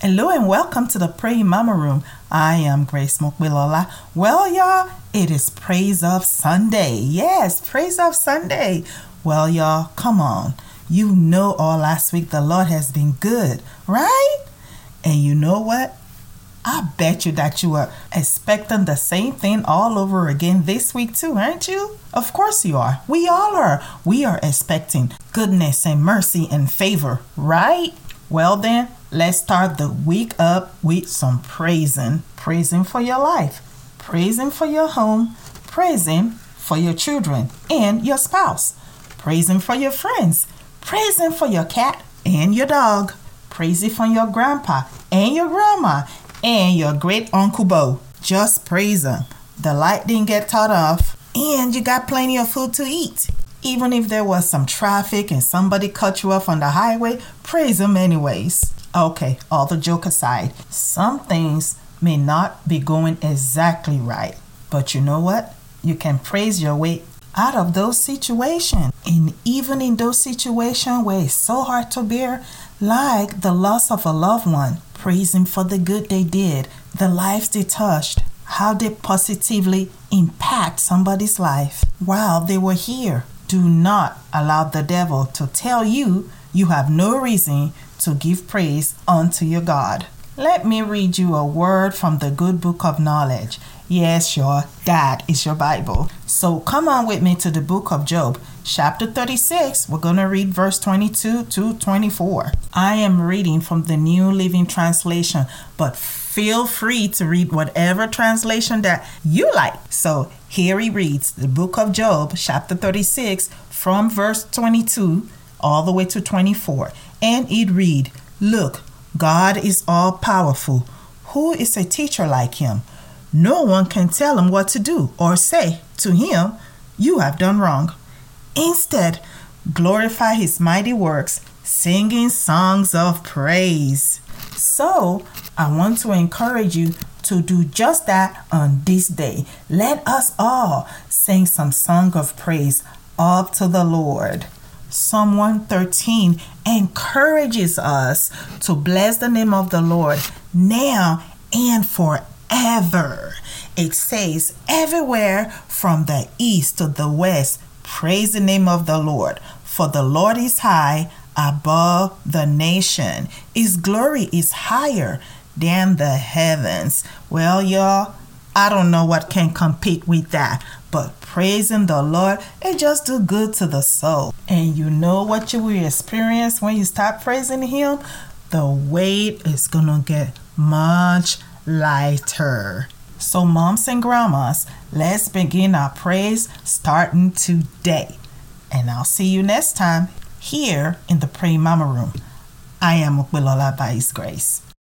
Hello and welcome to the Praying Mama Room. I am Grace Mopelola. Well, y'all, it is Praise up Sunday. Yes, Praise up Sunday. Well, y'all, come on. You know all last week the Lord has been good, right? And you know what? I bet you that you are expecting the same thing all over again this week too, aren't you? Of course you are. We all are. We are expecting goodness and mercy and favor, right? Well then, let's start the week up with some praising. Praising for your life, praising for your home, praising for your children and your spouse, praising for your friends, praising for your cat and your dog, praising for your grandpa and your grandma and your great Uncle Bo. Just praise them. The light didn't get turned off, and you got plenty of food to eat. Even if there was some traffic and somebody cut you off on the highway, praise them anyways. Okay, all the joke aside, some things may not be going exactly right, but you know what? You can praise your way out of those situations. And even in those situations where it's so hard to bear, like the loss of a loved one, praise Him for the good they did, the lives they touched, how they positively impact somebody's life while they were here. Do not allow the devil to tell you you have no reason to give praise unto your God. Let me read you a word from the good book of knowledge. Yes, your that is your Bible. So come on with me to the book of Job, chapter 36. We're going to read verse 22 to 24. I am reading from the New Living Translation, but feel free to read whatever translation that you like. So here he reads the book of Job, chapter 36, from verse 22 all the way to 24. And it read, Look, God is all powerful. Who is a teacher like him? No one can tell him what to do or say to him, You have done wrong. Instead, glorify his mighty works, singing songs of praise. So, I want to encourage you to do just that on this day. Let us all sing some song of praise up to the Lord. Psalm 113 encourages us to bless the name of the Lord now and forever. It says, everywhere from the east to the west, praise the name of the Lord. For the Lord is high above the nation, His glory is higher than the heavens. Well, y'all, I don't know what can compete with that, but praising the Lord, it just do good to the soul. And you know what you will experience when you start praising Him? The weight is gonna get much lighter. So, moms and grandmas, let's begin our praise starting today. And I'll see you next time here in the Pray Mama Room. I am Wilola by His grace.